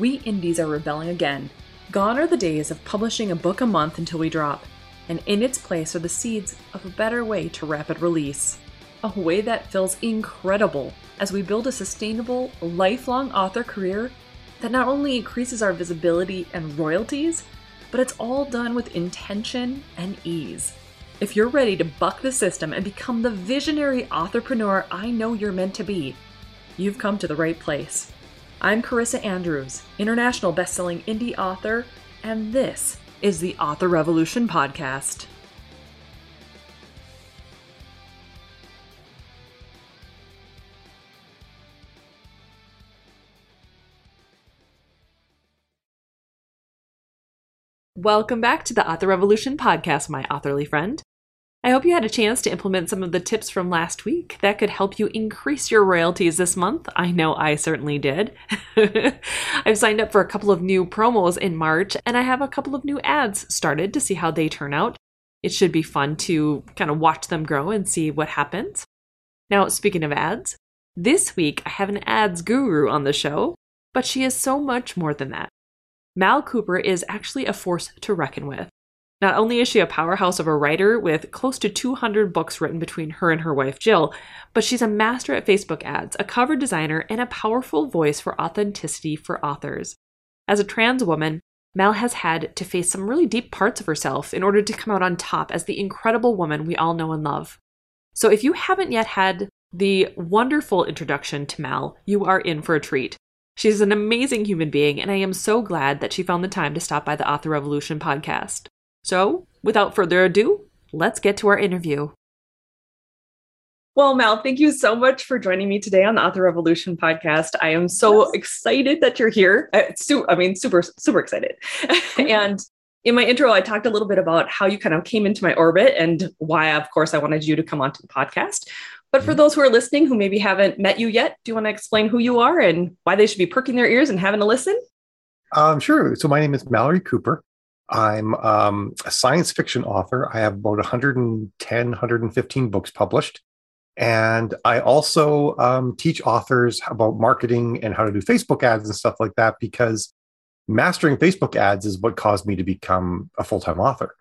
we indies are rebelling again. Gone are the days of publishing a book a month until we drop, and in its place are the seeds of a better way to rapid release. A way that feels incredible as we build a sustainable, lifelong author career that not only increases our visibility and royalties, but it's all done with intention and ease. If you're ready to buck the system and become the visionary entrepreneur I know you're meant to be, you've come to the right place. I'm Carissa Andrews, international best-selling indie author, and this is the Author Revolution podcast. Welcome back to the Author Revolution podcast, my authorly friend. I hope you had a chance to implement some of the tips from last week that could help you increase your royalties this month. I know I certainly did. I've signed up for a couple of new promos in March, and I have a couple of new ads started to see how they turn out. It should be fun to kind of watch them grow and see what happens. Now, speaking of ads, this week I have an ads guru on the show, but she is so much more than that. Mal Cooper is actually a force to reckon with. Not only is she a powerhouse of a writer with close to 200 books written between her and her wife Jill, but she's a master at Facebook ads, a cover designer, and a powerful voice for authenticity for authors. As a trans woman, Mal has had to face some really deep parts of herself in order to come out on top as the incredible woman we all know and love. So if you haven't yet had the wonderful introduction to Mal, you are in for a treat. She's an amazing human being, and I am so glad that she found the time to stop by the Author Revolution podcast. So, without further ado, let's get to our interview. Well, Mal, thank you so much for joining me today on the Author Revolution podcast. I am so yes. excited that you're here. I mean, super, super excited. and in my intro, I talked a little bit about how you kind of came into my orbit and why, of course, I wanted you to come onto the podcast. But for mm-hmm. those who are listening who maybe haven't met you yet, do you want to explain who you are and why they should be perking their ears and having a listen? Um, sure. So my name is Mallory Cooper. I'm um, a science fiction author. I have about 110, 115 books published. And I also um, teach authors about marketing and how to do Facebook ads and stuff like that because mastering Facebook ads is what caused me to become a full time author.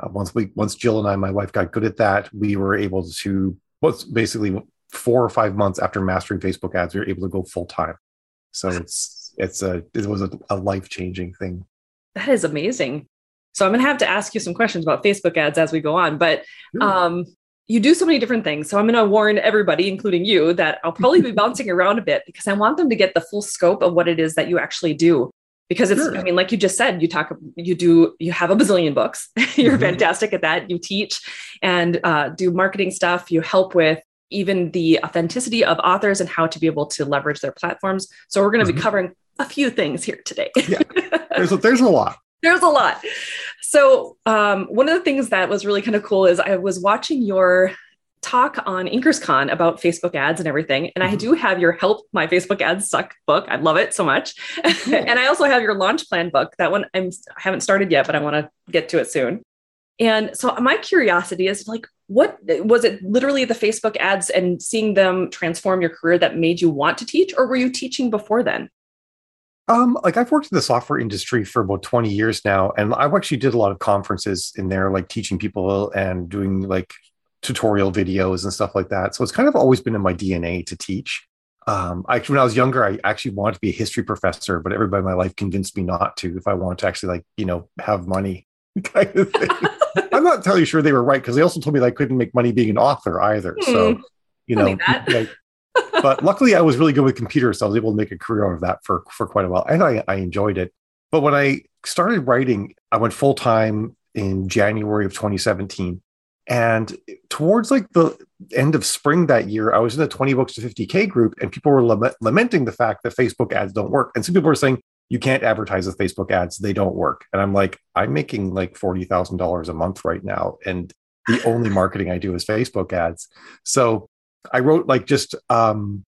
Uh, once we, once Jill and I, my wife, got good at that, we were able to. What's basically four or five months after mastering Facebook ads, we were able to go full time. So it's it's a it was a, a life changing thing. That is amazing. So I'm going to have to ask you some questions about Facebook ads as we go on, but um, you do so many different things. So I'm going to warn everybody, including you, that I'll probably be bouncing around a bit because I want them to get the full scope of what it is that you actually do. Because it's, sure. I mean, like you just said, you talk, you do, you have a bazillion books. You're mm-hmm. fantastic at that. You teach and uh, do marketing stuff. You help with even the authenticity of authors and how to be able to leverage their platforms. So we're going to mm-hmm. be covering a few things here today. yeah, there's a, there's a lot there's a lot. So, um, one of the things that was really kind of cool is I was watching your talk on InkersCon about Facebook ads and everything. And mm-hmm. I do have your Help My Facebook Ads Suck book. I love it so much. and I also have your launch plan book. That one I'm, I haven't started yet, but I want to get to it soon. And so my curiosity is like, what was it literally the Facebook ads and seeing them transform your career that made you want to teach, or were you teaching before then? Um, like I've worked in the software industry for about 20 years now, and I actually did a lot of conferences in there, like teaching people and doing like tutorial videos and stuff like that. So it's kind of always been in my DNA to teach. Um, I, when I was younger, I actually wanted to be a history professor, but everybody in my life convinced me not to if I wanted to actually like, you know, have money kind of thing. I'm not entirely sure they were right because they also told me that I couldn't make money being an author either. So, hmm. you know, like, but luckily I was really good with computers, so I was able to make a career out of that for for quite a while, and I, I enjoyed it. But when I started writing, I went full time in January of 2017, and towards like the end of spring that year, I was in the 20 books to 50k group, and people were lament- lamenting the fact that Facebook ads don't work, and some people were saying, you can't advertise with Facebook ads. They don't work. And I'm like, I'm making like $40,000 a month right now. And the only marketing I do is Facebook ads. So I wrote like just um,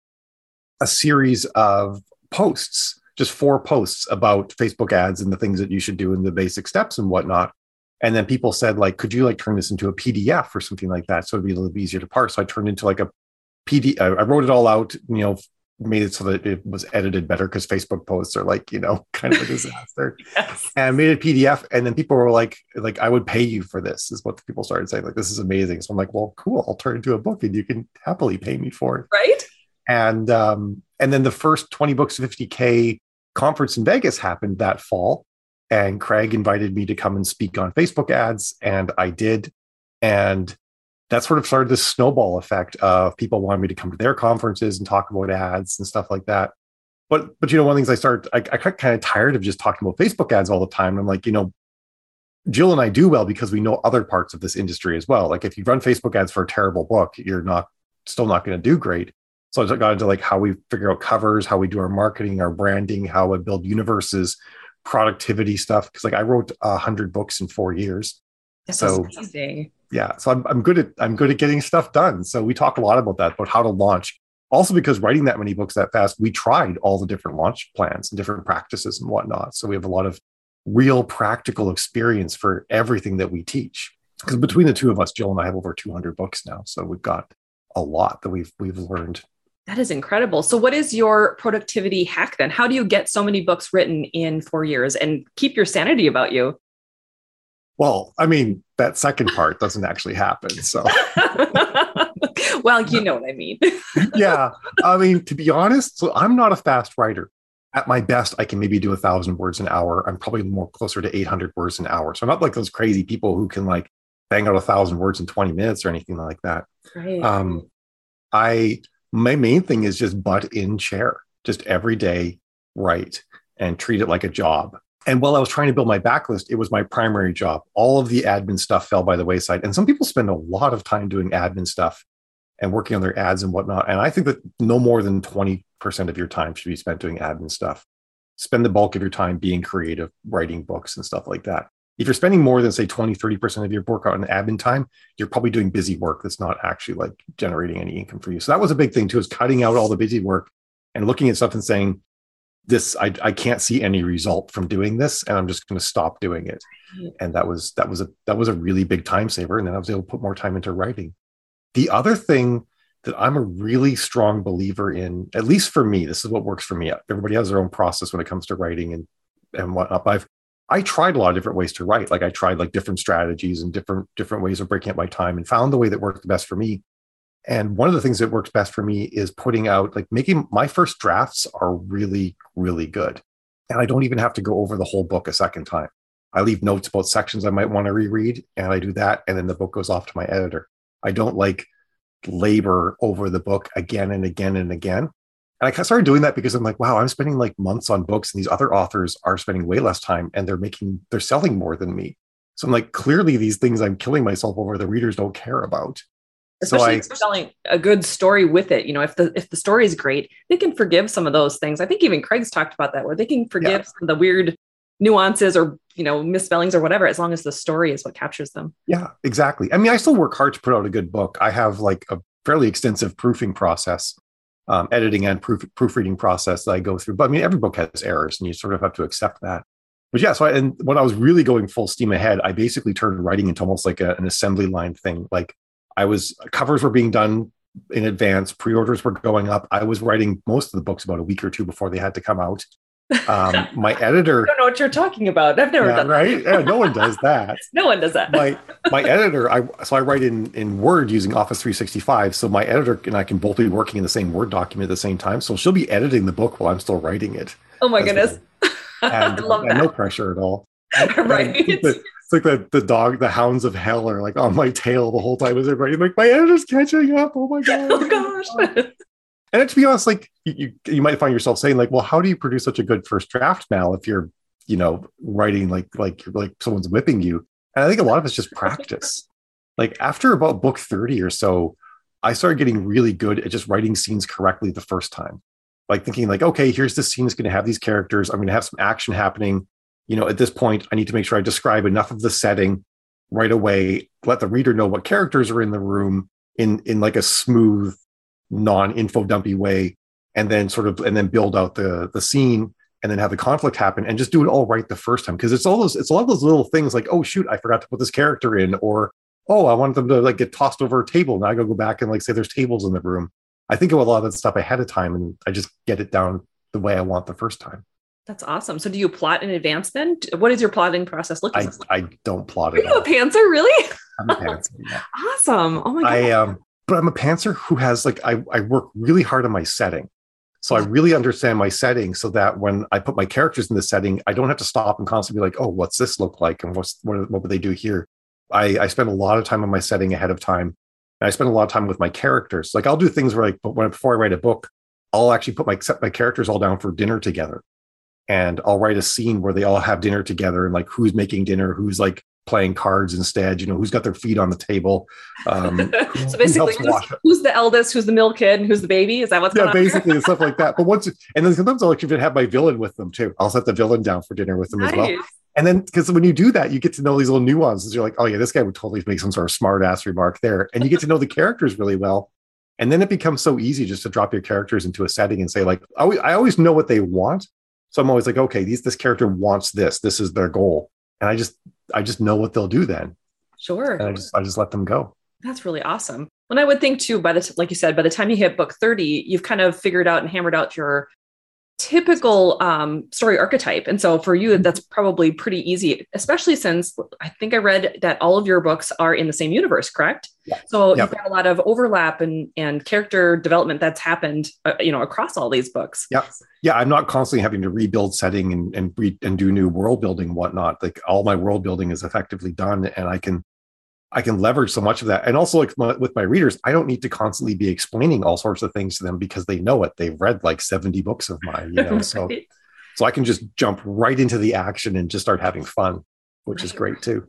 a series of posts, just four posts about Facebook ads and the things that you should do and the basic steps and whatnot. And then people said, like, could you like turn this into a PDF or something like that? So it'd be a little bit easier to parse. So I turned into like a PD. I wrote it all out, you know, made it so that it was edited better because Facebook posts are like, you know, kind of a disaster. yes. And made a PDF. And then people were like, like, I would pay you for this, is what people started saying. Like, this is amazing. So I'm like, well, cool. I'll turn it into a book and you can happily pay me for it. Right. And um, and then the first 20 books 50K conference in Vegas happened that fall. And Craig invited me to come and speak on Facebook ads, and I did. And that sort of started this snowball effect of people wanting me to come to their conferences and talk about ads and stuff like that. But but you know, one of the things I started, I, I got kind of tired of just talking about Facebook ads all the time. I'm like, you know, Jill and I do well because we know other parts of this industry as well. Like if you run Facebook ads for a terrible book, you're not still not going to do great. So I got into like how we figure out covers, how we do our marketing, our branding, how we build universes, productivity stuff. Because like I wrote a hundred books in four years. That's so amazing. Yeah, so I'm I'm good at I'm good at getting stuff done. So we talk a lot about that, about how to launch. Also, because writing that many books that fast, we tried all the different launch plans and different practices and whatnot. So we have a lot of real practical experience for everything that we teach. Because between the two of us, Jill and I have over 200 books now, so we've got a lot that we've we've learned that is incredible. So, what is your productivity hack then? How do you get so many books written in four years and keep your sanity about you? Well, I mean, that second part doesn't actually happen. So, well, you know what I mean. yeah. I mean, to be honest, so I'm not a fast writer. At my best, I can maybe do a thousand words an hour. I'm probably more closer to 800 words an hour. So, I'm not like those crazy people who can like bang out a thousand words in 20 minutes or anything like that. Right. Um, I, my main thing is just butt in chair, just every day write and treat it like a job. And while I was trying to build my backlist, it was my primary job. All of the admin stuff fell by the wayside. And some people spend a lot of time doing admin stuff and working on their ads and whatnot. And I think that no more than 20% of your time should be spent doing admin stuff. Spend the bulk of your time being creative, writing books and stuff like that if you're spending more than say 20 30% of your work on admin time you're probably doing busy work that's not actually like generating any income for you so that was a big thing too is cutting out all the busy work and looking at stuff and saying this i, I can't see any result from doing this and i'm just going to stop doing it and that was that was a that was a really big time saver and then i was able to put more time into writing the other thing that i'm a really strong believer in at least for me this is what works for me everybody has their own process when it comes to writing and and whatnot but i've I tried a lot of different ways to write. Like I tried like different strategies and different different ways of breaking up my time and found the way that worked the best for me. And one of the things that works best for me is putting out like making my first drafts are really really good. And I don't even have to go over the whole book a second time. I leave notes about sections I might want to reread and I do that and then the book goes off to my editor. I don't like labor over the book again and again and again. And I started doing that because I'm like, wow, I'm spending like months on books, and these other authors are spending way less time and they're making, they're selling more than me. So I'm like, clearly these things I'm killing myself over, the readers don't care about. Especially so I, selling a good story with it. You know, if the if the story is great, they can forgive some of those things. I think even Craig's talked about that, where they can forgive yeah. some of the weird nuances or you know misspellings or whatever, as long as the story is what captures them. Yeah, exactly. I mean, I still work hard to put out a good book. I have like a fairly extensive proofing process um, editing and proof, proofreading process that I go through. But I mean, every book has errors, and you sort of have to accept that. But yeah, so I, and when I was really going full steam ahead, I basically turned writing into almost like a, an assembly line thing. Like I was covers were being done in advance, pre-orders were going up. I was writing most of the books about a week or two before they had to come out. Um, my editor. I don't know what you're talking about. I've never yeah, done right. Yeah, no one does that. no one does that. my my editor. I so I write in in Word using Office 365. So my editor and I can both be working in the same Word document at the same time. So she'll be editing the book while I'm still writing it. Oh my goodness! Well. And, I love that. no pressure at all. right. It's, it's like the, the dog, the hounds of hell are like on my tail the whole time as everybody like my editor's catching up. Oh my god! Oh gosh! And to be honest, like you, you might find yourself saying, like, well, how do you produce such a good first draft, now if you're, you know, writing like like like someone's whipping you? And I think a lot of it's just practice. like after about book 30 or so, I started getting really good at just writing scenes correctly the first time. like thinking like, okay, here's this scene that's going to have these characters. I'm going to have some action happening. You know, at this point, I need to make sure I describe enough of the setting right away, let the reader know what characters are in the room in in like a smooth, non-info dumpy way, and then sort of and then build out the the scene and then have the conflict happen and just do it all right the first time. Because it's all those it's a lot of those little things like oh shoot i forgot to put this character in or oh i wanted them to like get tossed over a table. Now i gotta go back and like say there's tables in the room. I think of a lot of that stuff ahead of time and i just get it down the way i want the first time that's awesome so do you plot in advance then what is your plotting process look I, I don't plot it. are you a pantser really i'm a pantser yeah. awesome oh my god i um but i'm a pantser who has like i, I work really hard on my setting so I really understand my setting so that when I put my characters in the setting, I don't have to stop and constantly be like, oh, what's this look like? And what's what, what would they do here? I, I spend a lot of time on my setting ahead of time. And I spend a lot of time with my characters. Like I'll do things where like when before I write a book, I'll actually put my set my characters all down for dinner together. And I'll write a scene where they all have dinner together and like who's making dinner, who's like playing cards instead. You know, who's got their feet on the table. Um, so basically, who's, who's, the eldest, who's the middle kid, and who's the baby? Is that what's yeah, basically and stuff like that. But once, and then sometimes I'll even have my villain with them too. I'll set the villain down for dinner with them nice. as well. And then, because when you do that, you get to know these little nuances. You're like, oh yeah, this guy would totally make some sort of smart ass remark there, and you get to know the characters really well. And then it becomes so easy just to drop your characters into a setting and say, like, I always know what they want. So I'm always like, okay, these this character wants this. This is their goal, and I just I just know what they'll do then. Sure. And I just I just let them go. That's really awesome. And I would think too, by the t- like you said, by the time you hit book 30, you've kind of figured out and hammered out your typical um, story archetype. And so for you, that's probably pretty easy, especially since I think I read that all of your books are in the same universe, correct? Yeah. So yep. you've got a lot of overlap and, and character development that's happened, uh, you know, across all these books. Yeah. Yeah. I'm not constantly having to rebuild setting and, and, re- and do new world building, whatnot. Like all my world building is effectively done and I can I can leverage so much of that. And also, like my, with my readers, I don't need to constantly be explaining all sorts of things to them because they know it. They've read like 70 books of mine, you know. right. So, so I can just jump right into the action and just start having fun, which right. is great too.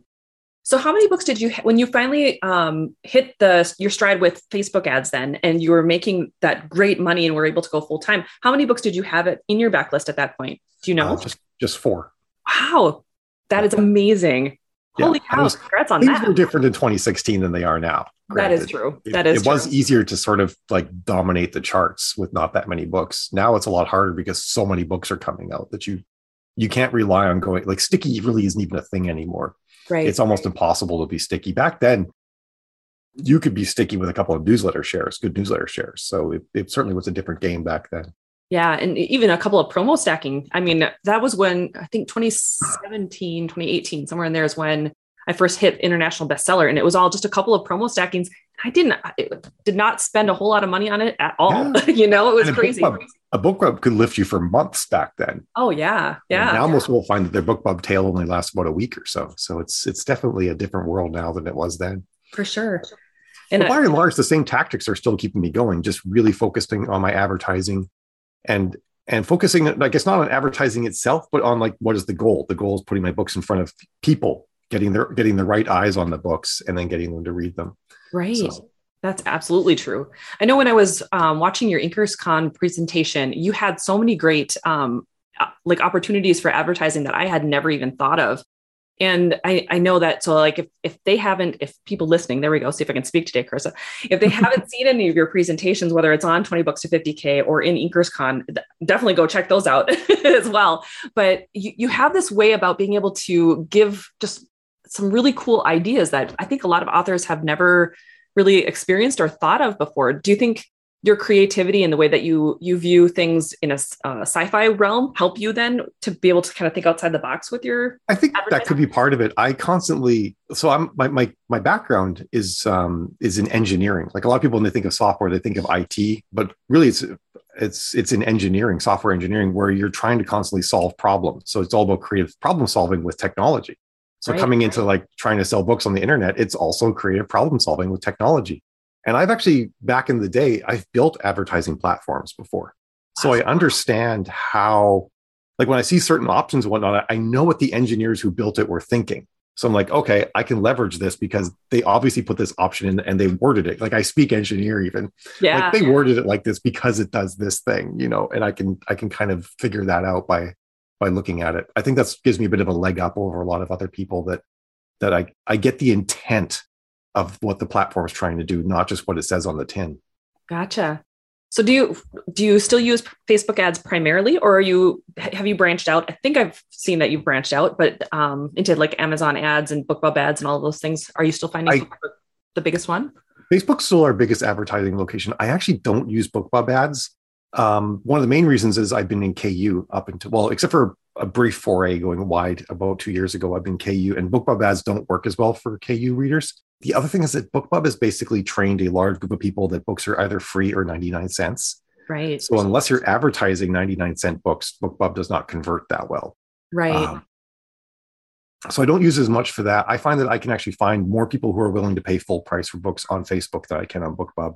So, how many books did you when you finally um, hit the your stride with Facebook ads then, and you were making that great money and were able to go full time? How many books did you have it in your backlist at that point? Do you know? Uh, just just four. Wow, that is amazing. Holy cow! Was, Congrats on things that. were different in 2016 than they are now. Granted. That is true. That is. It, it was easier to sort of like dominate the charts with not that many books. Now it's a lot harder because so many books are coming out that you you can't rely on going like sticky. Really isn't even a thing anymore. Right. It's almost impossible to be sticky. Back then, you could be sticky with a couple of newsletter shares, good newsletter shares. So it, it certainly was a different game back then. Yeah. And even a couple of promo stacking. I mean, that was when I think 2017, 2018, somewhere in there is when I first hit international bestseller. And it was all just a couple of promo stackings. I didn't, I did not spend a whole lot of money on it at all. Yeah. you know, it was a crazy. Book club, a book club could lift you for months back then. Oh yeah. Yeah. now most people find that their book club tail only lasts about a week or so. So it's, it's definitely a different world now than it was then. For sure. And but by and large, the same tactics are still keeping me going, just really focusing on my advertising and and focusing I guess not on advertising itself, but on like what is the goal? The goal is putting my books in front of people, getting their getting the right eyes on the books, and then getting them to read them. Right. So. That's absolutely true. I know when I was um, watching your InkersCon presentation, you had so many great um, uh, like opportunities for advertising that I had never even thought of and I, I know that so like if, if they haven't if people listening there we go see if i can speak today carissa. If they haven't seen any of your presentations whether it's on 20 books to 50k or in inkerscon definitely go check those out as well. But you, you have this way about being able to give just some really cool ideas that i think a lot of authors have never really experienced or thought of before. Do you think your creativity and the way that you you view things in a uh, sci-fi realm help you then to be able to kind of think outside the box with your i think that could be part of it. I constantly so i'm my my, my background is um is in engineering. Like a lot of people when they think of software they think of it but really it's it's it's in engineering software engineering where you're trying to constantly solve problems. So it's all about creative problem solving with technology. So right, coming into like trying to sell books on the internet it's also creative problem solving with technology and I've actually, back in the day, I've built advertising platforms before. So I understand how, like when I see certain options and whatnot, I know what the engineers who built it were thinking. So I'm like, okay, I can leverage this because they obviously put this option in and they worded it like I speak engineer even. Yeah. Like they worded it like this because it does this thing, you know, and I can I can kind of figure that out by by looking at it. I think that gives me a bit of a leg up over a lot of other people that that I I get the intent of what the platform is trying to do, not just what it says on the tin. Gotcha. So do you do you still use Facebook ads primarily, or are you have you branched out? I think I've seen that you've branched out, but um, into like Amazon ads and BookBub ads and all those things. Are you still finding I, the biggest one? Facebook's still our biggest advertising location. I actually don't use BookBub ads. Um, one of the main reasons is I've been in KU up until well, except for a brief foray going wide about two years ago. I've been KU, and BookBub ads don't work as well for KU readers. The other thing is that BookBub has basically trained a large group of people that books are either free or 99 cents. Right. So unless you're advertising 99 cent books, BookBub does not convert that well. Right. Um, so I don't use as much for that. I find that I can actually find more people who are willing to pay full price for books on Facebook than I can on BookBub.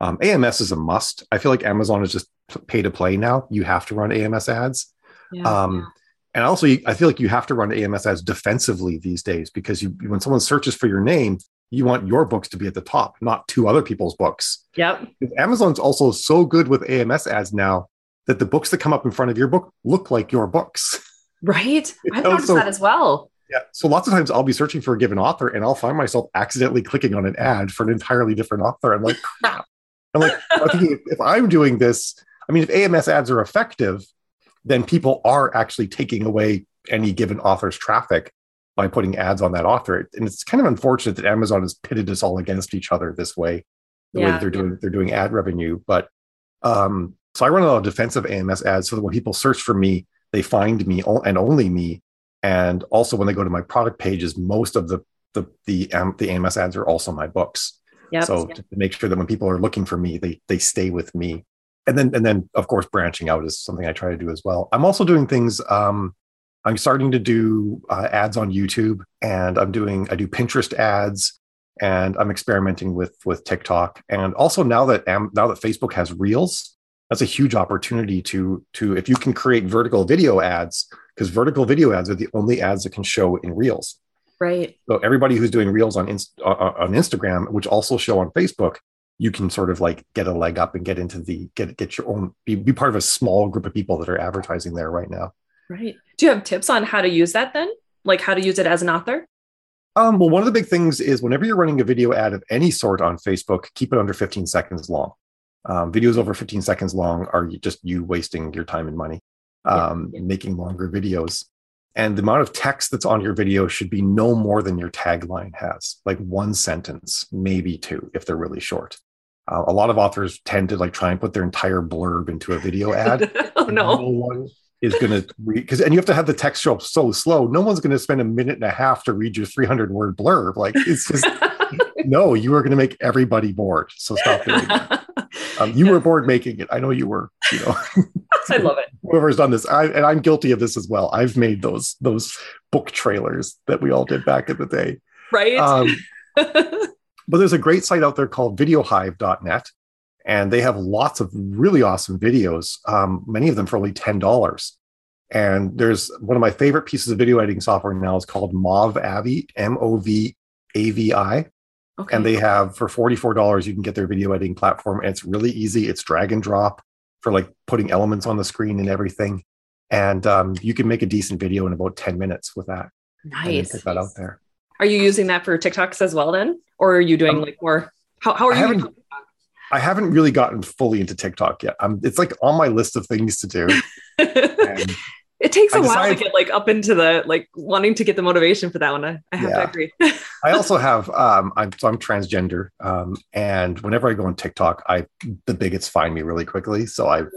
Um, AMS is a must. I feel like Amazon is just pay to play now. You have to run AMS ads. Yeah, um. And also, I feel like you have to run AMS ads defensively these days because you, when someone searches for your name, you want your books to be at the top, not two other people's books. Yep. Amazon's also so good with AMS ads now that the books that come up in front of your book look like your books. Right. I've noticed so, that as well. Yeah. So lots of times I'll be searching for a given author and I'll find myself accidentally clicking on an ad for an entirely different author. I'm like, crap. I'm like, I'm thinking if I'm doing this, I mean, if AMS ads are effective, then people are actually taking away any given author's traffic by putting ads on that author. And it's kind of unfortunate that Amazon has pitted us all against each other this way, the yeah, way that they're doing they're doing ad revenue. But um, so I run a lot of defensive AMS ads so that when people search for me, they find me and only me. And also when they go to my product pages, most of the the the, um, the AMS ads are also my books. Yep, so yep. to make sure that when people are looking for me, they they stay with me. And then and then of course branching out is something I try to do as well. I'm also doing things um, I'm starting to do uh, ads on YouTube, and I'm doing I do Pinterest ads, and I'm experimenting with with TikTok, and also now that am, now that Facebook has Reels, that's a huge opportunity to to if you can create vertical video ads because vertical video ads are the only ads that can show in Reels. Right. So everybody who's doing Reels on Inst- on Instagram, which also show on Facebook, you can sort of like get a leg up and get into the get get your own be, be part of a small group of people that are advertising there right now. Right. Do you have tips on how to use that then? Like how to use it as an author? Um, well, one of the big things is whenever you're running a video ad of any sort on Facebook, keep it under 15 seconds long. Um, videos over 15 seconds long are just you wasting your time and money um, yeah, yeah. making longer videos. And the amount of text that's on your video should be no more than your tagline has, like one sentence, maybe two, if they're really short. Uh, a lot of authors tend to like try and put their entire blurb into a video ad. oh no! no one, is going to read because and you have to have the text show up so slow. No one's going to spend a minute and a half to read your 300 word blurb. Like it's just no you are going to make everybody bored. So stop doing that. Um, you were bored making it. I know you were you know. I love it. Whoever's done this I, and i'm guilty of this as well. I've made those those book trailers that we all did back in the day. Right? Um, but there's a great site out there called videohive.net and they have lots of really awesome videos, um, many of them for only ten dollars. And there's one of my favorite pieces of video editing software now is called Movavi, M O V A V I. Okay. And they have for $44, you can get their video editing platform. And it's really easy. It's drag and drop for like putting elements on the screen and everything. And um, you can make a decent video in about 10 minutes with that. Nice. Put that out there. Are you using that for TikToks as well then? Or are you doing um, like more? How, how are you? I haven't really gotten fully into TikTok yet. I'm, it's like on my list of things to do. it takes a while to get like up into the like wanting to get the motivation for that one. I, I have yeah. to agree. I also have um, I'm so I'm transgender, um, and whenever I go on TikTok, I the bigots find me really quickly. So I've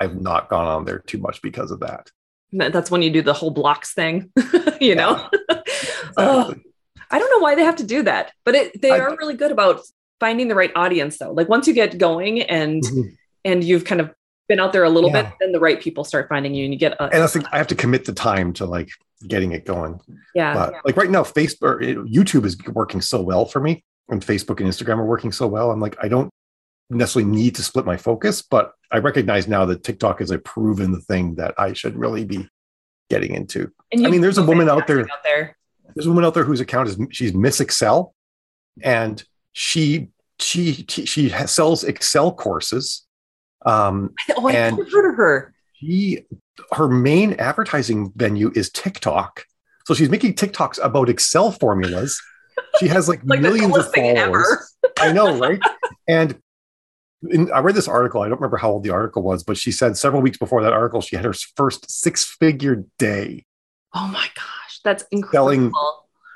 I've not gone on there too much because of that. That's when you do the whole blocks thing, you know. Exactly. oh, I don't know why they have to do that, but it, they I, are really good about finding the right audience though like once you get going and mm-hmm. and you've kind of been out there a little yeah. bit then the right people start finding you and you get a, and i think i have to commit the time to like getting it going yeah, but, yeah. like right now facebook youtube is working so well for me and facebook and instagram are working so well i'm like i don't necessarily need to split my focus but i recognize now that tiktok is a proven thing that i should really be getting into i mean there's a woman out there, out there there's a woman out there whose account is she's Miss Excel, and she she she sells Excel courses. Um, oh, I and heard of her. She her main advertising venue is TikTok. So she's making TikToks about Excel formulas. She has like, like millions of followers. I know, right? And in, I read this article. I don't remember how old the article was, but she said several weeks before that article, she had her first six-figure day. Oh my gosh, that's incredible! Selling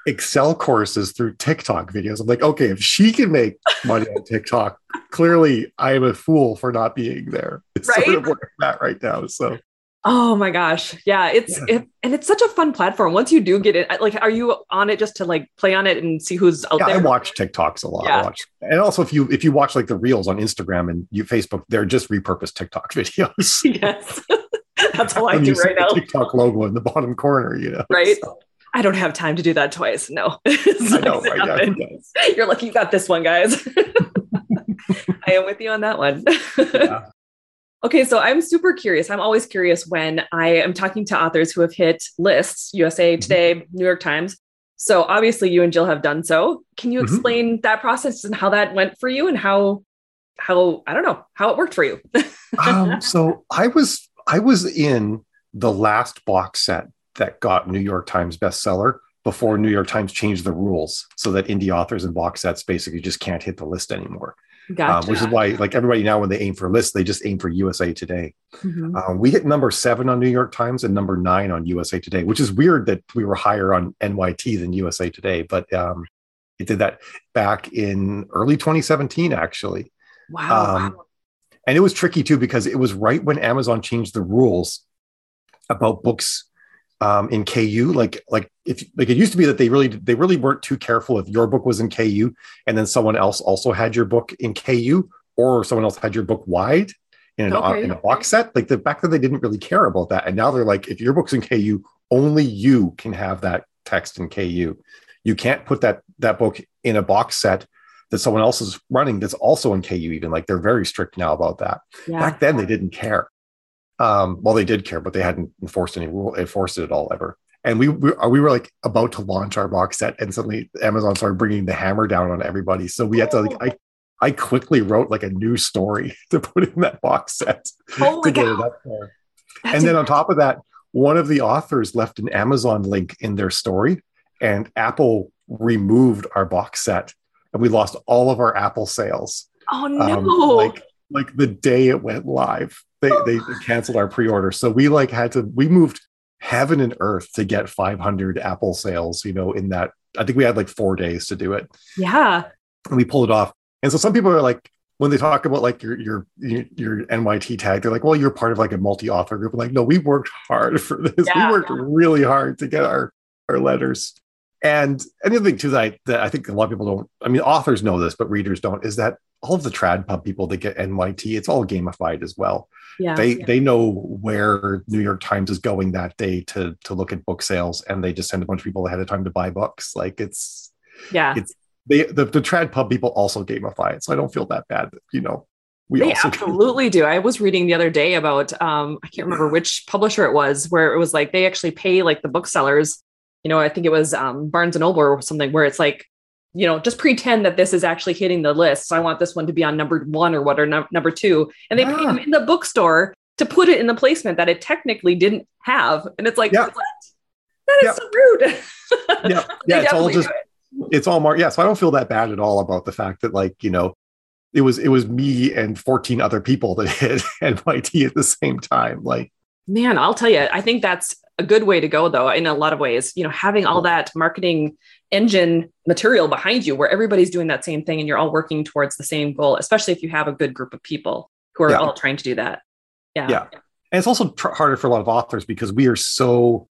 Excel courses through TikTok videos. I'm like, okay, if she can make money on TikTok, clearly I am a fool for not being there. It's right? sort of where I'm at right now. So Oh my gosh. Yeah. It's, yeah. It, and it's such a fun platform. Once you do get it, like, are you on it just to like play on it and see who's out yeah, there? I watch TikToks a lot. Yeah. I watch, and also if you, if you watch like the reels on Instagram and you Facebook, they're just repurposed TikTok videos. yes. That's all I do right now. TikTok logo in the bottom corner, you know? Right. So. I don't have time to do that twice. No. I know, right? yeah, You're lucky you got this one, guys. I am with you on that one. Yeah. Okay, so I'm super curious. I'm always curious when I am talking to authors who have hit lists, USA mm-hmm. Today, mm-hmm. New York Times. So obviously you and Jill have done so. Can you mm-hmm. explain mm-hmm. that process and how that went for you and how how I don't know, how it worked for you? um, so I was I was in the last box set that got New York Times bestseller before New York Times changed the rules so that indie authors and box sets basically just can't hit the list anymore. Gotcha. Um, which is why, like everybody now, when they aim for lists, they just aim for USA Today. Mm-hmm. Um, we hit number seven on New York Times and number nine on USA Today, which is weird that we were higher on NYT than USA Today, but um, it did that back in early 2017, actually. Wow. Um, and it was tricky too because it was right when Amazon changed the rules about books um, in KU. Like like if like it used to be that they really they really weren't too careful if your book was in KU and then someone else also had your book in KU or someone else had your book wide in, an, okay. in a box set. Like the back then they didn't really care about that, and now they're like if your book's in KU, only you can have that text in KU. You can't put that that book in a box set that someone else is running that's also in KU. Even like they're very strict now about that. Yeah. Back then they didn't care. Um, well, they did care, but they hadn't enforced any rule, enforced it at all ever. And we, we we were like about to launch our box set, and suddenly Amazon started bringing the hammer down on everybody. So we had to like I I quickly wrote like a new story to put in that box set oh to get it up there. and then on top of that, one of the authors left an Amazon link in their story, and Apple removed our box set, and we lost all of our Apple sales. Oh no! Um, like like the day it went live they, they canceled our pre-order so we like had to we moved heaven and earth to get 500 apple sales you know in that i think we had like four days to do it yeah and we pulled it off and so some people are like when they talk about like your your your NYT tag, they're like, "Well, you're part of like a multi-author group." I'm like, no, we worked hard for this. Yeah, we worked yeah. really hard to get our our letters. And another thing too that I, that I think a lot of people don't. I mean, authors know this, but readers don't. Is that all of the trad pub people that get NYT? It's all gamified as well yeah, they yeah. they know where New York Times is going that day to to look at book sales, and they just send a bunch of people ahead of time to buy books. Like it's yeah, it's they the, the trad pub people also gamify it, so I don't feel that bad. You know, we they absolutely do. I was reading the other day about um I can't remember which publisher it was where it was like they actually pay like the booksellers. You know, I think it was um, Barnes and Noble or something where it's like you know, just pretend that this is actually hitting the list. So I want this one to be on number one or what or no, number two. And they yeah. pay them in the bookstore to put it in the placement that it technically didn't have. And it's like, yeah. what? That is yeah. so rude. yeah. Yeah. it's all just, it. it's all mark. Yeah. So I don't feel that bad at all about the fact that like, you know, it was, it was me and 14 other people that hit NYT at the same time. Like, man, I'll tell you, I think that's a good way to go though, in a lot of ways, you know, having all that marketing engine material behind you where everybody's doing that same thing and you're all working towards the same goal, especially if you have a good group of people who are yeah. all trying to do that. Yeah. Yeah. And it's also tr- harder for a lot of authors because we are so,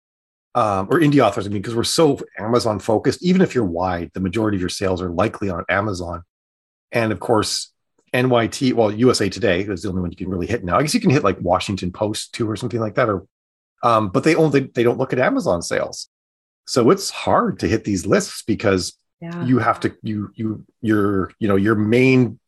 um, or indie authors, I mean, because we're so Amazon focused. Even if you're wide, the majority of your sales are likely on Amazon. And of course, NYT, well, USA Today is the only one you can really hit now. I guess you can hit like Washington Post too, or something like that, or um, but they only they don't look at Amazon sales. So it's hard to hit these lists because yeah. you have to you you your you know your main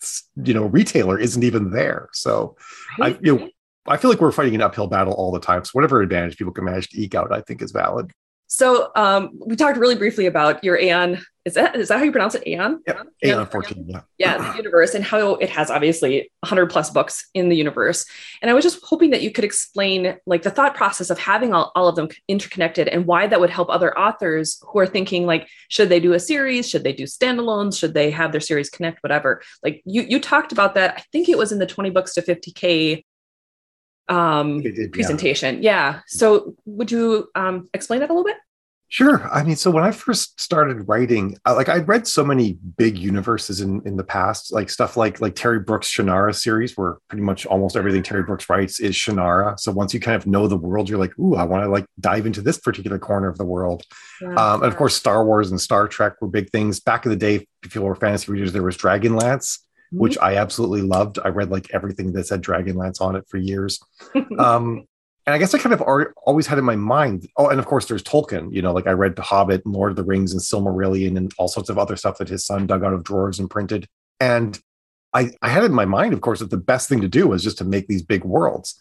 you know retailer isn't even there. So right. I you know I feel like we're fighting an uphill battle all the time. So whatever advantage people can manage to eke out, I think is valid. So um, we talked really briefly about your Aeon. Is that is that how you pronounce it? Aeon. Yeah. Aeon 14. Yeah. Yeah, the universe and how it has obviously 100 plus books in the universe. And I was just hoping that you could explain like the thought process of having all, all of them interconnected and why that would help other authors who are thinking like, should they do a series? Should they do standalones? Should they have their series connect? Whatever. Like you you talked about that. I think it was in the 20 books to 50k um did, presentation yeah. yeah. so would you um explain that a little bit Sure. I mean, so when I first started writing, like I'd read so many big universes in, in the past, like stuff like like Terry Brooks' Shannara series, where pretty much almost everything Terry Brooks writes is Shannara. So once you kind of know the world, you're like, ooh, I want to like dive into this particular corner of the world. Yeah, um, and of course, Star Wars and Star Trek were big things. Back in the day, if you were fantasy readers, there was Dragonlance, mm-hmm. which I absolutely loved. I read like everything that said Dragonlance on it for years. um, and I guess I kind of always had in my mind. Oh, and of course, there's Tolkien. You know, like I read The Hobbit, and Lord of the Rings, and Silmarillion, and all sorts of other stuff that his son dug out of drawers and printed. And I, I had it in my mind, of course, that the best thing to do was just to make these big worlds.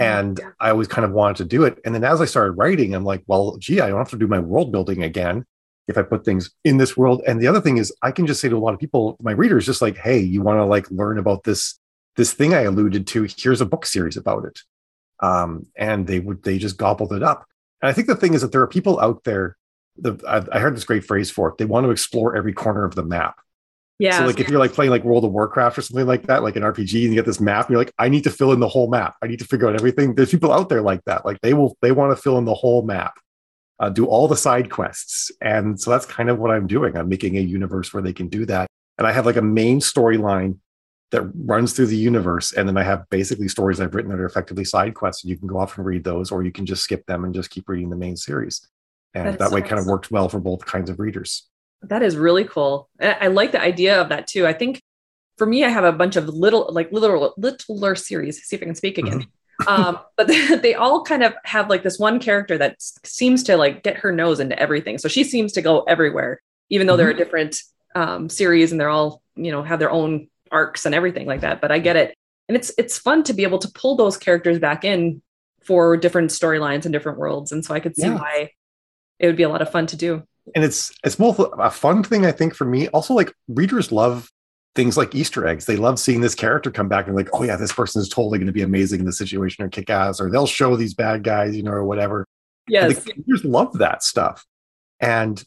Mm-hmm. And yeah. I always kind of wanted to do it. And then as I started writing, I'm like, well, gee, I don't have to do my world building again if I put things in this world. And the other thing is, I can just say to a lot of people, my readers, just like, hey, you want to like learn about this this thing I alluded to? Here's a book series about it um, and they would they just gobbled it up. And I think the thing is that there are people out there. The, I, I heard this great phrase for it. They want to explore every corner of the map. Yeah. So like if you're like playing like World of Warcraft or something like that, like an RPG, and you get this map, and you're like, I need to fill in the whole map. I need to figure out everything. There's people out there like that. Like they will they want to fill in the whole map, uh, do all the side quests, and so that's kind of what I'm doing. I'm making a universe where they can do that, and I have like a main storyline that runs through the universe. And then I have basically stories I've written that are effectively side quests. You can go off and read those, or you can just skip them and just keep reading the main series. And that, that way awesome. kind of worked well for both kinds of readers. That is really cool. I like the idea of that too. I think for me, I have a bunch of little, like little, littler series. See if I can speak again. Mm-hmm. um, but they, they all kind of have like this one character that seems to like get her nose into everything. So she seems to go everywhere, even though mm-hmm. they're a different um, series and they're all, you know, have their own arcs and everything like that. But I get mm. it. And it's it's fun to be able to pull those characters back in for different storylines and different worlds. And so I could see yeah. why it would be a lot of fun to do. And it's it's both a fun thing, I think, for me. Also, like readers love things like Easter eggs. They love seeing this character come back and like, oh yeah, this person is totally going to be amazing in this situation or kick ass, or they'll show these bad guys, you know, or whatever. Yes, readers love that stuff, and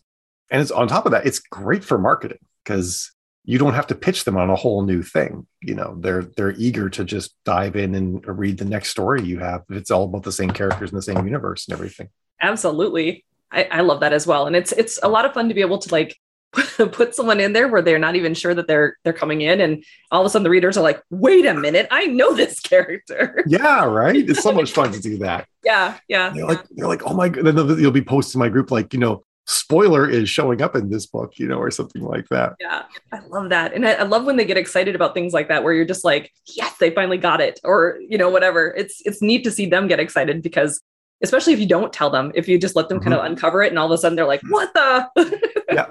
and it's on top of that, it's great for marketing because you don't have to pitch them on a whole new thing. You know, they're they're eager to just dive in and read the next story you have. It's all about the same characters in the same universe and everything. Absolutely. I, I love that as well. And it's it's a lot of fun to be able to like put someone in there where they're not even sure that they're they're coming in and all of a sudden the readers are like wait a minute i know this character yeah right it's so much fun to do that yeah yeah they're like they're like oh my god then you'll be posting my group like you know spoiler is showing up in this book, you know, or something like that. Yeah, I love that. And I, I, love when they get excited about things like that, where you're just like, yes, they finally got it, or, you know, whatever. It's, it's neat to see them get excited because, especially if you don't tell them, if you just let them mm-hmm. kind of uncover it and all of a sudden they're like, what the? yeah.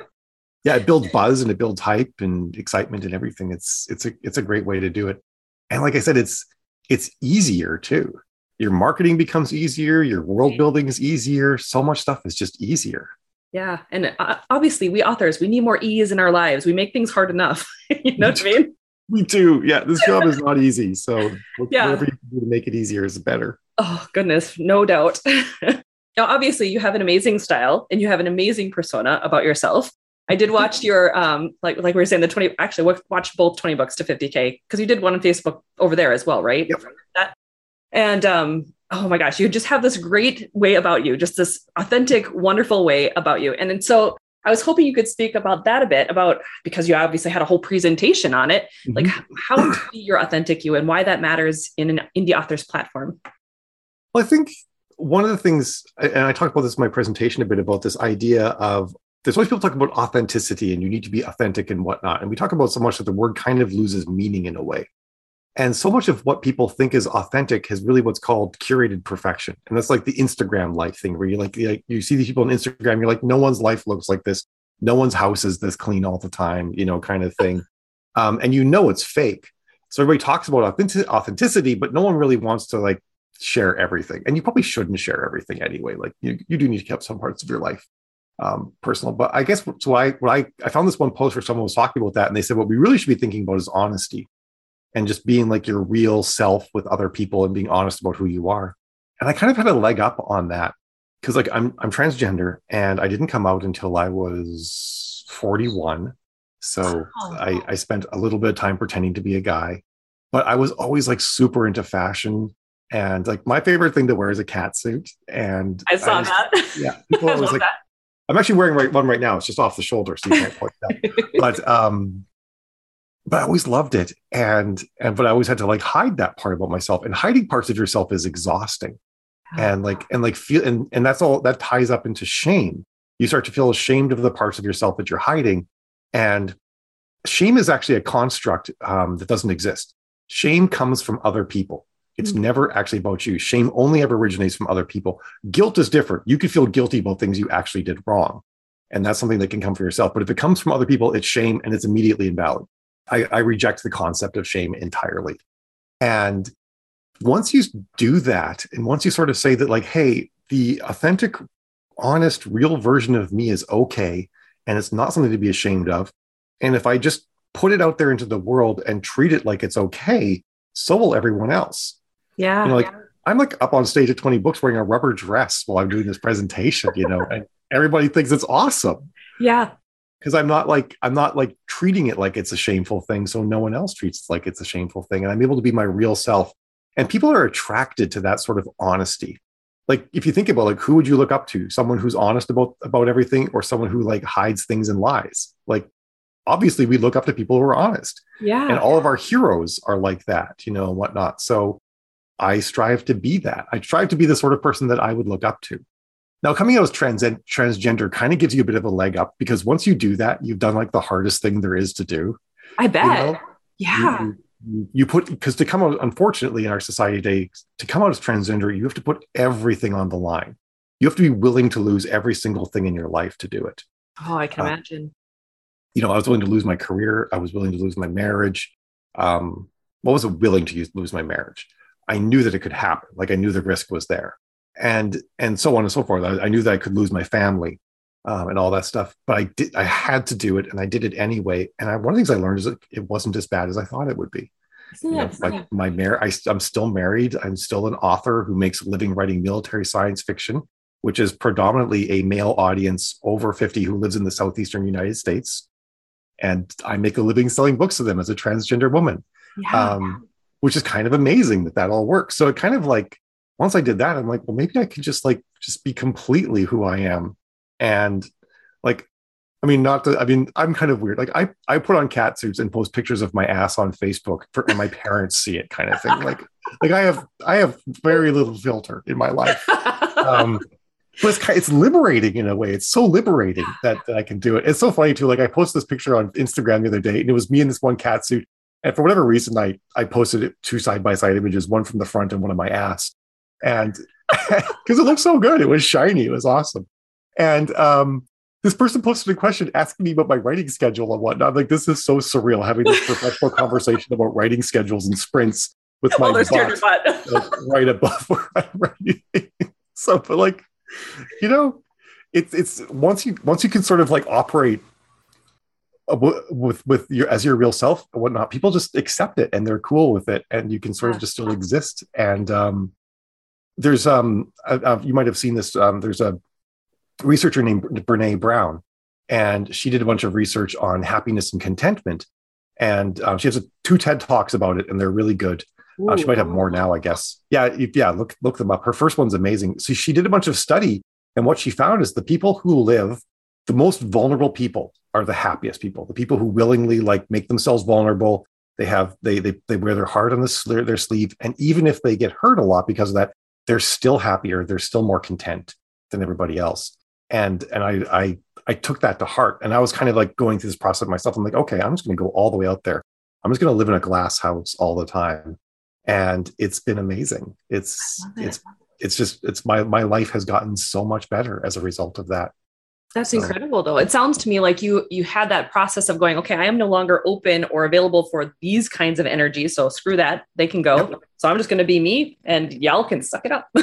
Yeah. It builds buzz and it builds hype and excitement and everything. It's, it's a, it's a great way to do it. And like I said, it's, it's easier too. Your marketing becomes easier. Your world building is easier. So much stuff is just easier. Yeah. And uh, obviously, we authors, we need more ease in our lives. We make things hard enough. you know what I mean? We do. Yeah. This job is not easy. So, yeah. whatever you can do to make it easier is better. Oh, goodness. No doubt. now, obviously, you have an amazing style and you have an amazing persona about yourself. I did watch your um like like we were saying the 20 actually watched both 20 books to 50k because you did one on Facebook over there as well, right? Yep. That, and um oh my gosh, you just have this great way about you, just this authentic, wonderful way about you. And, and so I was hoping you could speak about that a bit about because you obviously had a whole presentation on it, mm-hmm. like how to be your authentic you and why that matters in an indie authors platform. Well, I think one of the things, and I talked about this in my presentation a bit about this idea of there's always people talk about authenticity and you need to be authentic and whatnot. And we talk about so much that the word kind of loses meaning in a way. And so much of what people think is authentic is really what's called curated perfection. And that's like the Instagram life thing where you like, like you see these people on Instagram, you're like, no one's life looks like this. No one's house is this clean all the time, you know, kind of thing. Um, and you know it's fake. So everybody talks about authentic- authenticity, but no one really wants to like share everything and you probably shouldn't share everything anyway like you, you do need to keep some parts of your life um, personal but i guess so i when I, I found this one post where someone was talking about that and they said what we really should be thinking about is honesty and just being like your real self with other people and being honest about who you are and i kind of had a leg up on that because like i'm i'm transgender and i didn't come out until i was 41 so Oh. I, I spent a little bit of time pretending to be a guy but i was always like super into fashion and like my favorite thing to wear is a cat suit and I saw just- that. yeah people I always like i'm actually wearing right, one right now it's just off the shoulder so you can't point it out but um but i always loved it. And and but i always had to like hide that part about myself. And hiding parts of yourself is exhausting. And like and like feel and and that's all that ties up into shame. You start to feel ashamed of the parts of yourself that you're hiding. And shame is actually a construct um, that doesn't exist. Shame comes from other people. It's Mhm. never actually about you. Shame only ever originates from other people. Guilt is different. You could feel guilty about things you actually did wrong. And that's something that can come from yourself. But if it comes from other people it's shame and it's immediately invalid i, I reject the concept of shame entirely and once you do that and once you sort of say that like hey the authentic honest real version of me is okay and it's not something to be ashamed of and if i just put it out there into the world and treat it like it's okay so will everyone else yeah. you know like i'm like up on stage at 20 books wearing a rubber dress while i'm doing this presentation you know and everybody thinks it's awesome yeah. Because I'm not like I'm not like treating it like it's a shameful thing, so no one else treats it like it's a shameful thing, and I'm able to be my real self. And people are attracted to that sort of honesty. Like if you think about like who would you look up to? Someone who's honest about about everything, or someone who like hides things and lies. Like obviously we look up to people who are honest, Yeah. and all of our heroes are like that, you know, and whatnot. So I strive to be that. I strive to be the sort of person that I would look up to. Now, coming out as trans- transgender kind of gives you a bit of a leg up because once you do that, you've done like the hardest thing there is to do. I bet. You know? yeah. You, you, you put because to come out, unfortunately, in our society today, to come out as transgender, you have to put everything on the line. You have to be willing to lose every single thing in your life to do it. oh, I can uh, imagine. You know, I was willing to lose my career. I was willing to lose my marriage. Um, what was it willing to use, lose my marriage? I knew that it could happen. Like I knew the risk was there, and and so on and so forth. I, I knew that I could lose my family um, and all that stuff. But I did. I had to do it, and I did it anyway. And I, one of the things I learned is that it wasn't as bad as I thought it would be. You know, like my mar- I, I'm still married. I'm still an author who makes a living writing military science fiction, which is predominantly a male audience over 50 who lives in the southeastern United States. And I make a living selling books to them as a transgender woman yeah. um, which is kind of amazing that that all works. So it kind of like once I did that, I'm like, well, maybe I could just like just be completely who I am, and like, I mean, not to, I mean, I'm kind of weird. Like I I put on cat suits and post pictures of my ass on Facebook for and my parents see it, kind of thing. Like like I have I have very little filter in my life. Um, but it's it's liberating in a way. It's so liberating that, that I can do it. It's so funny too. Like I posted this picture on Instagram the other day, and it was me in this one cat suit. And for whatever reason, I I posted it two side by side images, one from the front and one of my ass, and because it looked so good, it was shiny, it was awesome. And um, this person posted a question asking me about my writing schedule and whatnot. I'm like, this is so surreal having this professional conversation about writing schedules and sprints with my butt butt. like, right above where I'm writing. so, but like, you know, it's it's once you once you can sort of like operate uh, with with your as your real self and whatnot, people just accept it and they're cool with it, and you can sort of just still exist. And um, there's um, uh, uh, you might have seen this. Um, there's a researcher named Brene Brown, and she did a bunch of research on happiness and contentment. And um, she has a, two TED talks about it, and they're really good. Uh, she might have more now, I guess. Yeah, yeah. Look, look them up. Her first one's amazing. So she did a bunch of study, and what she found is the people who live, the most vulnerable people, are the happiest people. The people who willingly like make themselves vulnerable. They have they they they wear their heart on the, their sleeve, and even if they get hurt a lot because of that, they're still happier. They're still more content than everybody else. And and I I I took that to heart, and I was kind of like going through this process myself. I'm like, okay, I'm just going to go all the way out there. I'm just going to live in a glass house all the time and it's been amazing it's it. it's it's just it's my my life has gotten so much better as a result of that That's So- incredible though. It sounds to me like you you had that process of going, okay, I am no longer open or available for these kinds of energies. So screw that. They can go. So I'm just gonna be me and y'all can suck it up.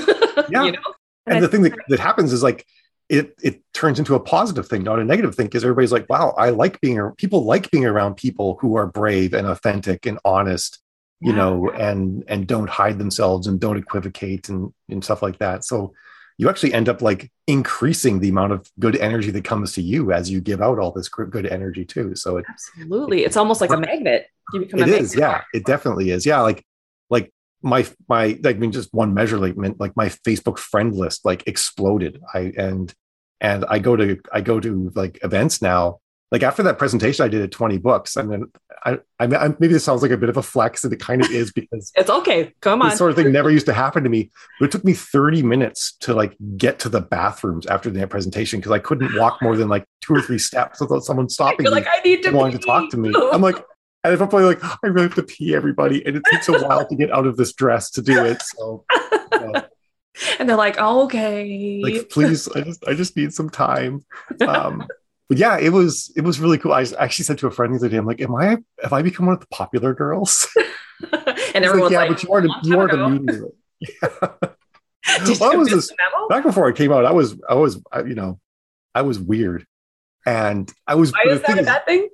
Yeah. you know? and I the thing that, that happens is like it it turns into a positive thing not a negative thing because everybody's like wow i like being ar- people like being around people who are brave and authentic and honest you Yeah. know and and don't hide themselves and don't equivocate and and stuff like that so you actually end up like increasing the amount of good energy that comes to you as you give out all this good energy too. So it, Absolutely. It's almost like a magnet. You become it is yeah. it definitely is. Yeah like like my my like, i mean just one measurement like my facebook friend list like exploded. I and and i go to i go to like events now like after that presentation i did at 20 books and then i i, I maybe this sounds like a bit of a flex and it kind of is because It's okay. Come on. this sort of thing never used to happen to me but it took me 30 minutes to like get to the bathrooms after the presentation because i couldn't walk more than like two or three steps without someone stopping me like, I need to wanting to talk to me. I'm like, and if I'm probably like, I really have to pee everybody. And it takes a while to get out of this dress to do it. So you know, and they're like, okay. like please, I just I just need some time. Um but yeah, it was it was really cool. I actually said to a friend the other day, I'm like, Am I have I become one of the popular girls? and everyone's like, yeah, like, but you are the "Long you are the ago." media. Did Well, I was miss just- the memo? Back before I came out, I was I was I, you know, I was weird. And I was Why is that a bad thing?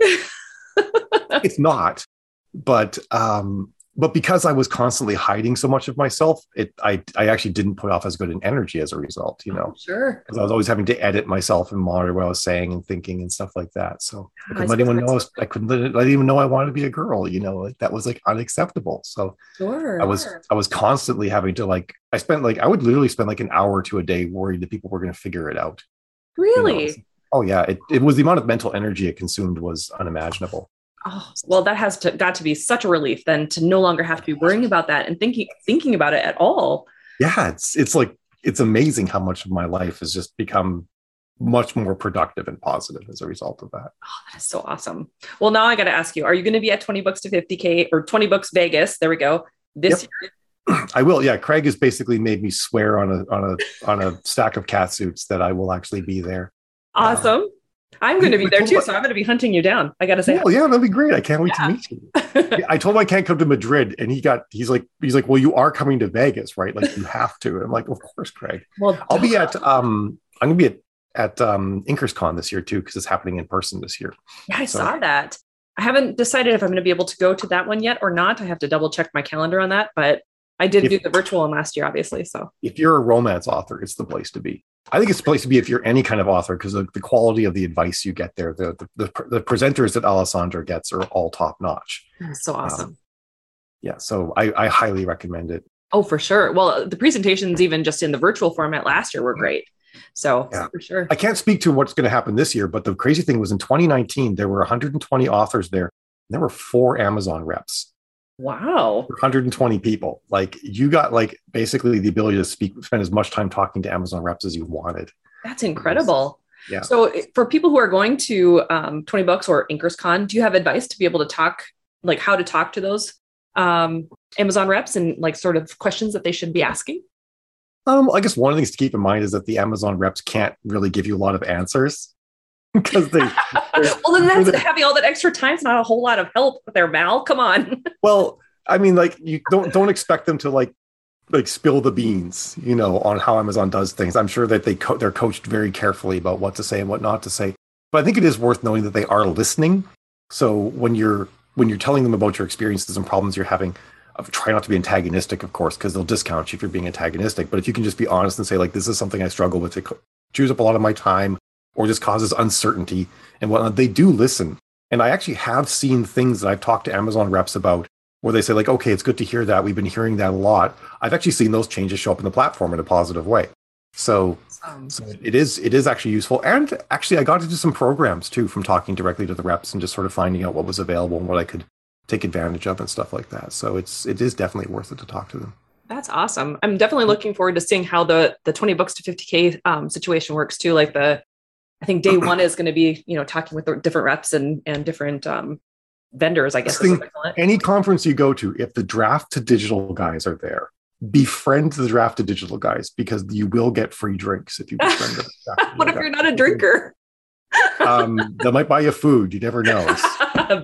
it's not but um but because i was constantly hiding so much of myself it i i actually didn't put off as good an energy as a result you know sure. because i was always having to edit myself and monitor what i was saying and thinking and stuff like that so i I couldn't let anyone know I, was, I couldn't let, let anyone know i wanted to be a girl you know like that was like unacceptable so Sure. i was i was constantly having to like i spent like i would literally spend like an hour to a day worried that people were going to figure it out you know? really. oh yeah it, it was the amount of mental energy it consumed was unimaginable Oh, well, that has to, got to be such a relief then to no longer have to be worrying about that and thinking thinking about it at all. yeah it's it's like it's amazing how much of my life has just become much more productive and positive as a result of that Oh, That is so awesome. Well, now I got to ask you: Are you going to be at twenty books to fifty k or twenty books Vegas? There we go. This year. i will yeah craig has basically made me swear on a on a on a stack of cat suits that i will actually be there uh, Awesome. I'm going to be there too, so I'm going to be hunting you down. I got to say, oh yeah that'd be great i can't wait Yeah. to meet you i told him i can't come to madrid and he got he's like he's like well you are coming to vegas right like you have to and i'm like of course craig well, i'll be at um i'm gonna be at at um inkerscon this year too because it's happening in person this year Yeah, I So- saw that. I haven't decided if I'm going to be able to go to that one yet or not. I have to double check my calendar on that, but I did If- do the virtual one last year, obviously. So if you're a romance author, it's the place to be. I think it's the place to be if you're any kind of author because the, the quality of the advice you get there, the, the the the presenters that Alessandra gets are all top notch. so um, awesome. Yeah, so I, I highly recommend it. oh, for sure. Well, the presentations, even just in the virtual format last year, were mm. great. So Yeah. for sure. I can't speak to what's going to happen this year, but the crazy thing was in 2019 there were 120 authors there. And there were four Amazon reps, Wow. 120 people. Like you got like basically the ability to speak, spend as much time talking to Amazon reps as you wanted. That's incredible. Yeah. So for people who are going to um, 20 books or InkersCon, do you have advice to be able to talk, like how to talk to those um, Amazon reps and like sort of questions that they should be asking? Um, I guess one of the things to keep in mind is that the Amazon reps can't really give you a lot of answers because they well, then that's having all that extra time. It's not a whole lot of help there, Mal. Come on. well, I mean, like you don't don't expect them to like like spill the beans, you know, on how Amazon does things. I'm sure that they co- they're coached very carefully about what to say and what not to say. But I think it is worth knowing that they are listening. So when you're when you're telling them about your experiences and problems you're having, uh, try not to be antagonistic, of course, because they'll discount you if you're being antagonistic. But if you can just be honest and say like, this is something I struggle with, it chews up a lot of my time, or just causes uncertainty and whatnot, they do listen. And I actually have seen things that I've talked to Amazon reps about where they say like, okay, it's good to hear that. We've been hearing that a lot. I've actually seen those changes show up in the platform in a positive way. So, Um, so it is it is actually useful. And actually, I got into some programs too from talking directly to the reps and just sort of finding out what was available and what I could take advantage of and stuff like that. So it's it is definitely worth it to talk to them. That's awesome. I'm definitely looking forward to seeing how the the 20 books to 50k um, situation works too. Like the, I think day one is going to be you know talking with the different reps and and different um, vendors. I guess. This is thing- they call it. Any conference you go to, if the Draft2Digital guys are there, befriend the Draft2Digital guys because you will get free drinks if you befriend the draft What if digital you're not a drinker? Um, they might buy you food. You never know.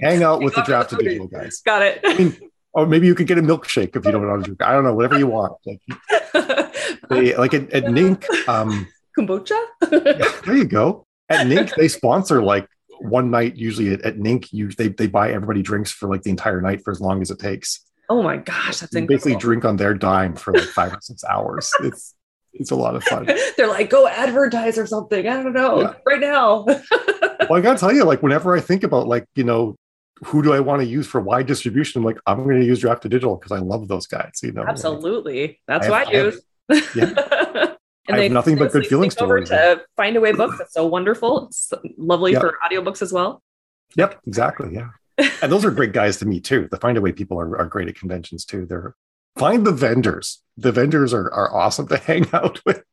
Hang out with the Draft2Digital guys. Got it. I mean, or maybe you could get a milkshake if you don't want to drink. I don't know, whatever you want. Like, they, like at, at NINC, um, kombucha. yeah, there you go. At NINC, they sponsor like one night. Usually at, at NINC, you they they buy everybody drinks for like the entire night for as long as it takes. oh my gosh, that's You basically drink on their dime for like five or six hours. It's it's a lot of fun. They're like, go advertise or something. I don't know. Yeah. Right now. Well, I gotta tell you, like whenever I think about like you know who do I want to use for wide distribution, I'm like I'm going to use Draft2Digital because I love those guys. You know, Like, Absolutely. That's I what have- I I have- use. Yeah. And I have nothing but good feelings towards to Findaway books. It's so wonderful. It's lovely Yep. for audiobooks as well. Yep, exactly. Yeah. And those are great guys to meet too. The Findaway people are, are great at conventions too. They're find the vendors. The vendors are, are awesome to hang out with.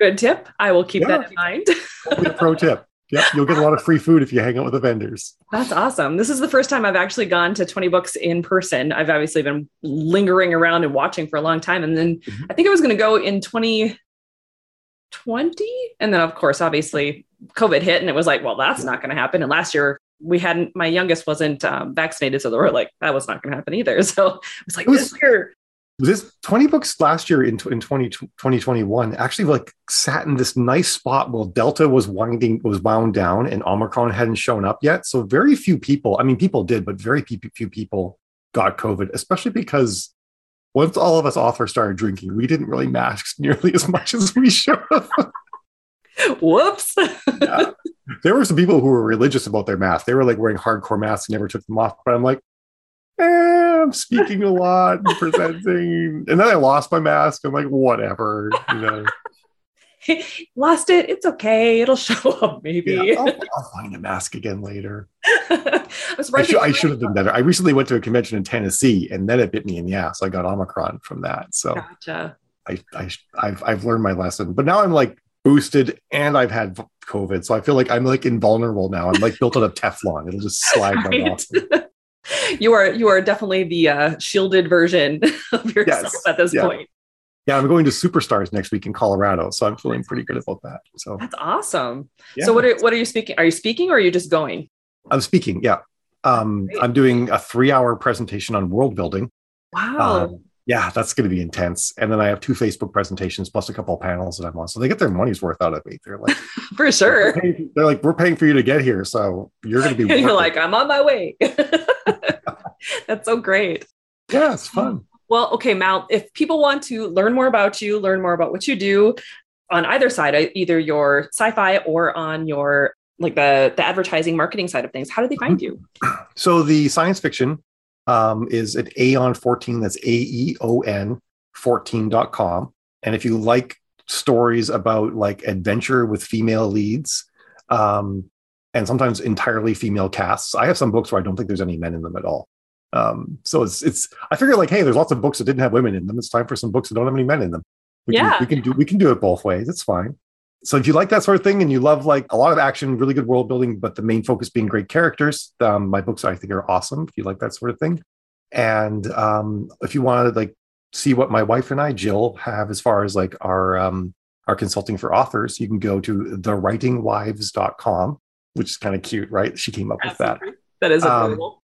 Good tip. I will keep Yeah. that in mind. Pro tip. Yep, you'll get a lot of free food if you hang out with the vendors. That's awesome. This is the first time I've actually gone to 20 books in person. I've obviously been lingering around and watching for a long time. And then Mhm. I think I was going to go in 2020. And then, of course, obviously, COVID hit and it was like, well, that's not going to happen. And last year, we hadn't, my youngest wasn't um, vaccinated. So they were like, that was not going to happen either. So it was like, It was- this year. This 20 books last year in, in 20, 2021 actually like sat in this nice spot while Delta was winding, was wound down and Omicron hadn't shown up yet. So very few people, I mean, people did, but very few, few people got COVID, especially because once all of us authors started drinking, we didn't really mask nearly as much as we should have. Whoops. Yeah. There were some people who were religious about their mask. They were like wearing hardcore masks and never took them off. But I'm like, eh, I'm speaking a lot and presenting. And then I lost my mask. I'm like, whatever. You know, Lost it. It's okay. It'll show up maybe. yeah, I'll, I'll find a mask again later. I was I should, I should have done better. I recently went to a convention in Tennessee and then it bit me in the ass. I got Omicron from that. So Gotcha. I, I, I've, I've learned my lesson. But now I'm like boosted and I've had COVID. So I feel like I'm like invulnerable now. I'm like built out of Teflon. It'll just slide right off. You are you are definitely the uh, shielded version of yourself Yes. at this Yeah. point. Yeah, I'm going to Superstars next week in Colorado, so I'm feeling pretty good about that. So That's awesome. yeah. So what are what are you speaking? Are you speaking or are you just going? I'm speaking. Yeah, um, I'm doing a three-hour presentation on world building. Wow. Um, yeah, that's going to be intense. And then I have two Facebook presentations plus a couple of panels that I'm on. So they get their money's worth out of me. They're like, For sure. they're like, we're paying for you to get here, so you're going to be. You're worth it." like, I'm on my way. That's so great. yeah, it's fun. Well, okay, Mal, if people want to learn more about you, learn more about what you do on either side, uh, either your sci-fi or on your like the the advertising marketing side of things, how do they find you? So the science fiction um, is at Aeon 14. That's A E O N 14.com. And if you like stories about like adventure with female leads, um, and sometimes entirely female casts, I have some books where I don't think there's any men in them at all. Um, so it's it's I figure like, hey, there's lots of books that didn't have women in them. It's time for some books that don't have any men in them. We Yeah. can, we can do we can do it both ways. It's fine. So if you like that sort of thing and you love like a lot of action, really good world building, but the main focus being great characters, um, my books I think are awesome. If you like that sort of thing, and um, if you want to like see what my wife and I, Jill, have as far as like our um, our consulting for authors, you can go to thewritingwives.com, which is kind of cute, right? She came up with that That is Um, adorable.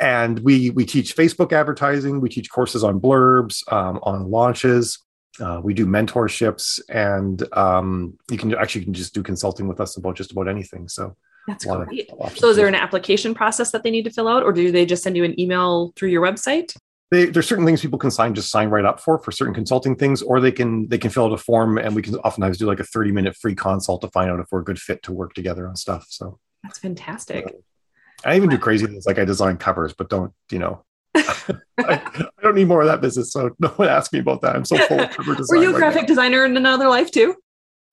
And we we teach facebook advertising we teach courses on blurbs um, on launches uh, we do mentorships and um, you can actually you can just do consulting with us about just about anything so That's lot of great. So is there there. an application process that they need to fill out, or do they just send you an email through your website? they, there's certain things people can sign just sign right up for for certain consulting things or they can they can fill out a form and we can oftentimes do like a 30 minute free consult to find out if we're a good fit to work together on stuff so That's fantastic. I even do crazy things like i design covers but don't you know I, I don't need more of that business so no one ask me about that i'm so full of cover Were you a right graphic now. designer in another life too?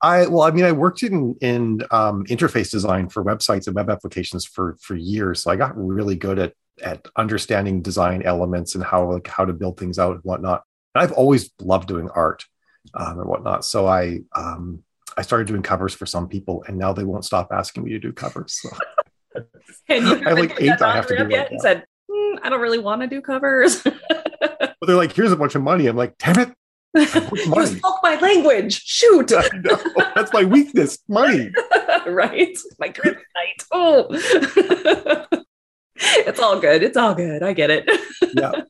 I well, I mean, I worked in in um, interface design for websites and web applications for for years, so I got really good at at understanding design elements and how like how to build things out and whatnot. And I've always loved doing art um, and whatnot. So I um, I started doing covers for some people, and now they won't stop asking me to do covers. So And you I have, like, haven't put that eight I have to do up right and said, "Hmm, I don't really want to do covers. but they're like, "Here's a bunch of money." I'm like, "Damn it, you spoke my language. Shoot. That's my weakness. Money. right? My kryptonite. Oh. it's all good. It's all good. I get it. Yeah.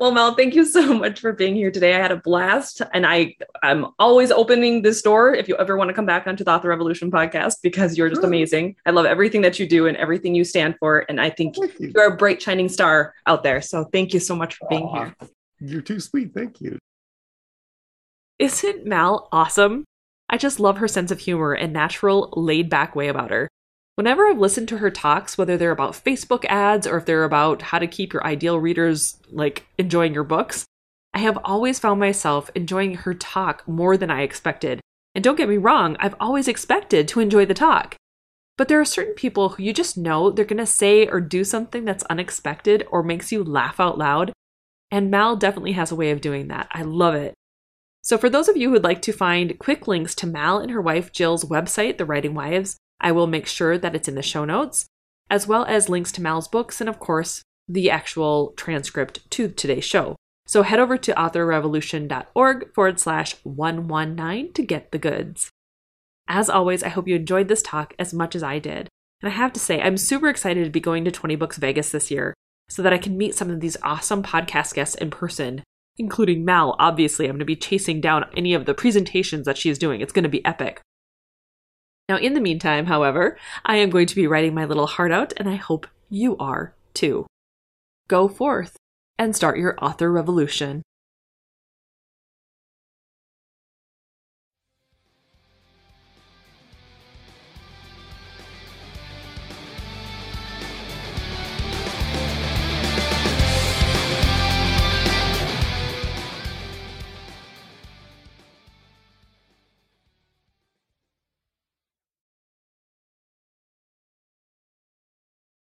Well, Mal, thank you so much for being here today. I had a blast, and I I'm always opening this door if you ever want to come back onto the Author Revolution podcast because you're just sure. amazing. I love everything that you do and everything you stand for, and I think you. you're a bright shining star out there. So thank you so much for being Aww. here. You're too sweet. Thank you. Isn't Mal awesome? I just love her sense of humor and natural, laid back way about her. Whenever I've listened to her talks, whether they're about Facebook ads or if they're about how to keep your ideal readers like enjoying your books, I have always found myself enjoying her talk more than I expected. And don't get me wrong, I've always expected to enjoy the talk. But there are certain people who you just know they're going to say or do something that's unexpected or makes you laugh out loud. And Mal definitely has a way of doing that. I love it. So, for those of you who would like to find quick links to Mal and her wife Jill's website, The Writing Wives, I will make sure that it's in the show notes, as well as links to Mal's books and, of course, the actual transcript to today's show. So head over to authorrevolution.org forward slash 119 to get the goods. As always, I hope you enjoyed this talk as much as I did. And I have to say, I'm super excited to be going to 20 Books Vegas this year so that I can meet some of these awesome podcast guests in person, including Mal. Obviously, I'm going to be chasing down any of the presentations that she's doing. It's going to be epic. Now, in the meantime, however, I am going to be writing my little heart out, and I hope you are too. Go forth and start your author revolution.